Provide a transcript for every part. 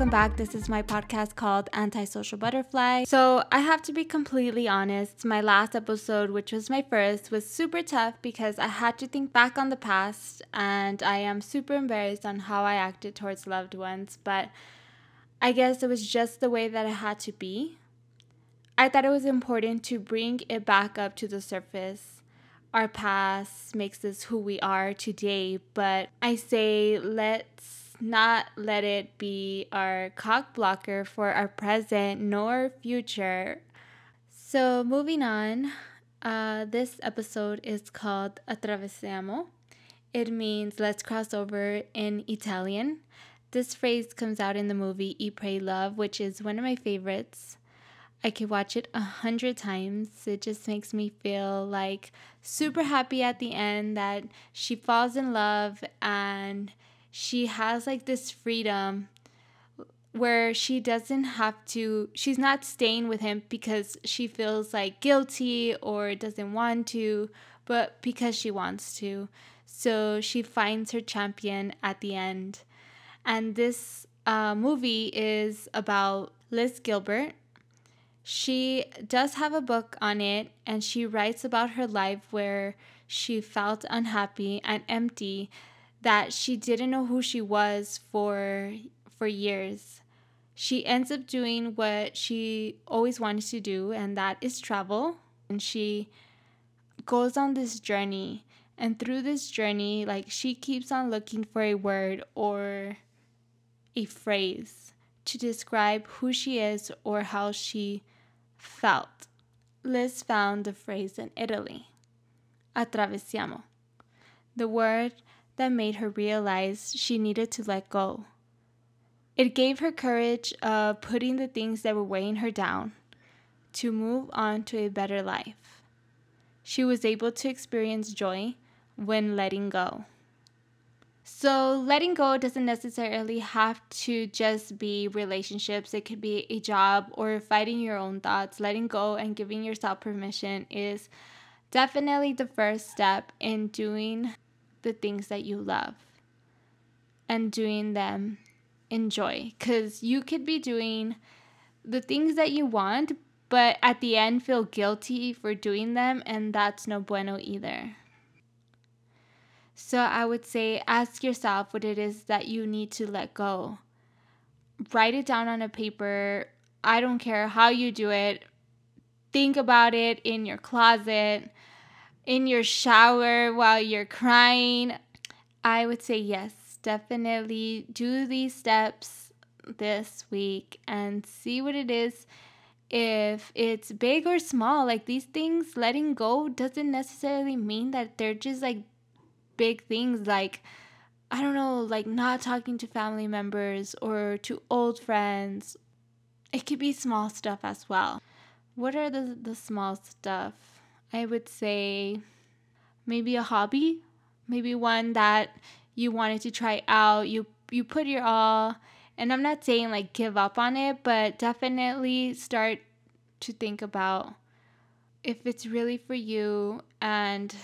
welcome back. This is my podcast called Antisocial Butterfly. So, I have to be completely honest. My last episode, which was my first, was super tough because I had to think back on the past and I am super embarrassed on how I acted towards loved ones. But I guess it was just the way that it had to be. I thought it was important to bring it back up to the surface. Our past makes us who we are today, but I say let's not let it be our cock blocker for our present nor future. So, moving on, uh, this episode is called Attraversiamo. It means let's cross over in Italian. This phrase comes out in the movie Eat, Pray, Love, which is one of my favorites. I could watch it a hundred times. It just makes me feel like super happy at the end that she falls in love and she has like this freedom where she doesn't have to, she's not staying with him because she feels like guilty or doesn't want to, but because she wants to. So she finds her champion at the end. And this uh, movie is about Liz Gilbert she does have a book on it, and she writes about her life where she felt unhappy and empty, that she didn't know who she was for for years. She ends up doing what she always wanted to do, and that is travel. And she goes on this journey. And through this journey, like she keeps on looking for a word or a phrase to describe who she is or how she felt. Liz found the phrase in Italy, attraversiamo, the word that made her realize she needed to let go. It gave her courage of putting the things that were weighing her down to move on to a better life. She was able to experience joy when letting go. So, letting go doesn't necessarily have to just be relationships. It could be a job or fighting your own thoughts. Letting go and giving yourself permission is definitely the first step in doing the things that you love and doing them in joy. Because you could be doing the things that you want, but at the end feel guilty for doing them, and that's no bueno either. So I would say ask yourself what it is that you need to let go. Write it down on a paper. I don't care how you do it. Think about it in your closet, in your shower while you're crying. I would say yes, definitely do these steps this week and see what it is if it's big or small like these things letting go doesn't necessarily mean that they're just like big things like I don't know, like not talking to family members or to old friends. It could be small stuff as well. What are the, the small stuff? I would say maybe a hobby, maybe one that you wanted to try out. You you put your all, and I'm not saying like give up on it, but definitely start to think about if it's really for you and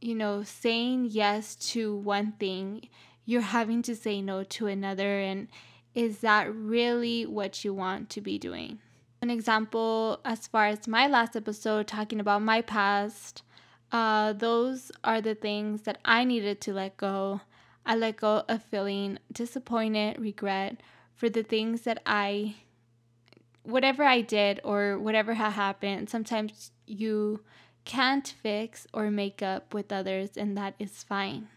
you know, saying yes to one thing, you're having to say no to another. And is that really what you want to be doing? An example, as far as my last episode talking about my past, uh, those are the things that I needed to let go. I let go of feeling disappointed, regret for the things that I, whatever I did or whatever had happened. Sometimes you can't fix or make up with others, and that is fine.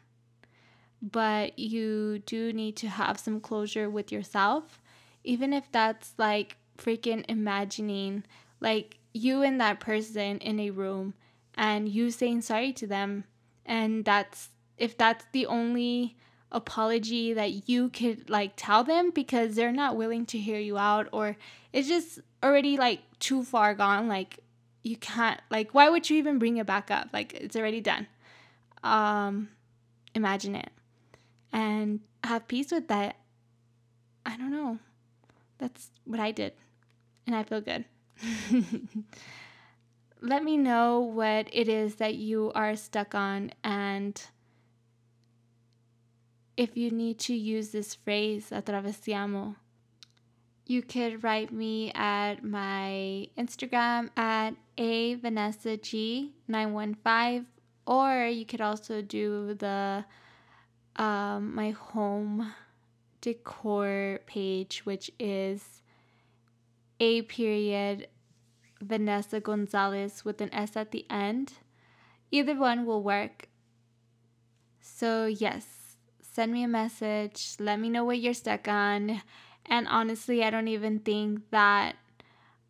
But you do need to have some closure with yourself, even if that's like freaking imagining like you and that person in a room and you saying sorry to them. And that's if that's the only apology that you could like tell them because they're not willing to hear you out or it's just already like too far gone like you can't like why would you even bring it back up? Like it's already done. Um imagine it. And have peace with that. I don't know. That's what i did and i feel good. Let me know what it is that you are stuck on and if you need to use this phrase attraversiamo you could write me at my Instagram at a Vanessa G 915 or you could also do the um, my home decor page which is a period Vanessa Gonzalez with an S at the end. Either one will work. So, yes, send me a message. Let me know what you're stuck on. And honestly, I don't even think that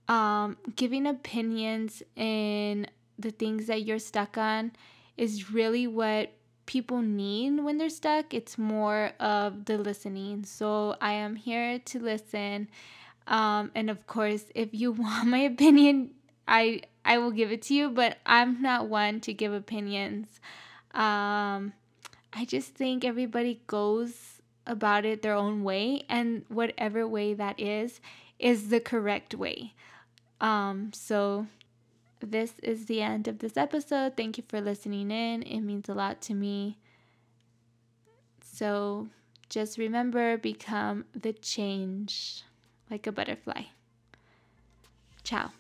um, giving opinions in the things that you're stuck on is really what people need when they're stuck. It's more of the listening. So I am here to listen. Um, and of course, if you want my opinion, I I will give it to you. But I'm not one to give opinions. Um, I just think everybody goes about it their own way, and whatever way that is, is the correct way. Um, so this is the end of this episode. Thank you for listening in. It means a lot to me. So just remember become the change like a butterfly. Ciao.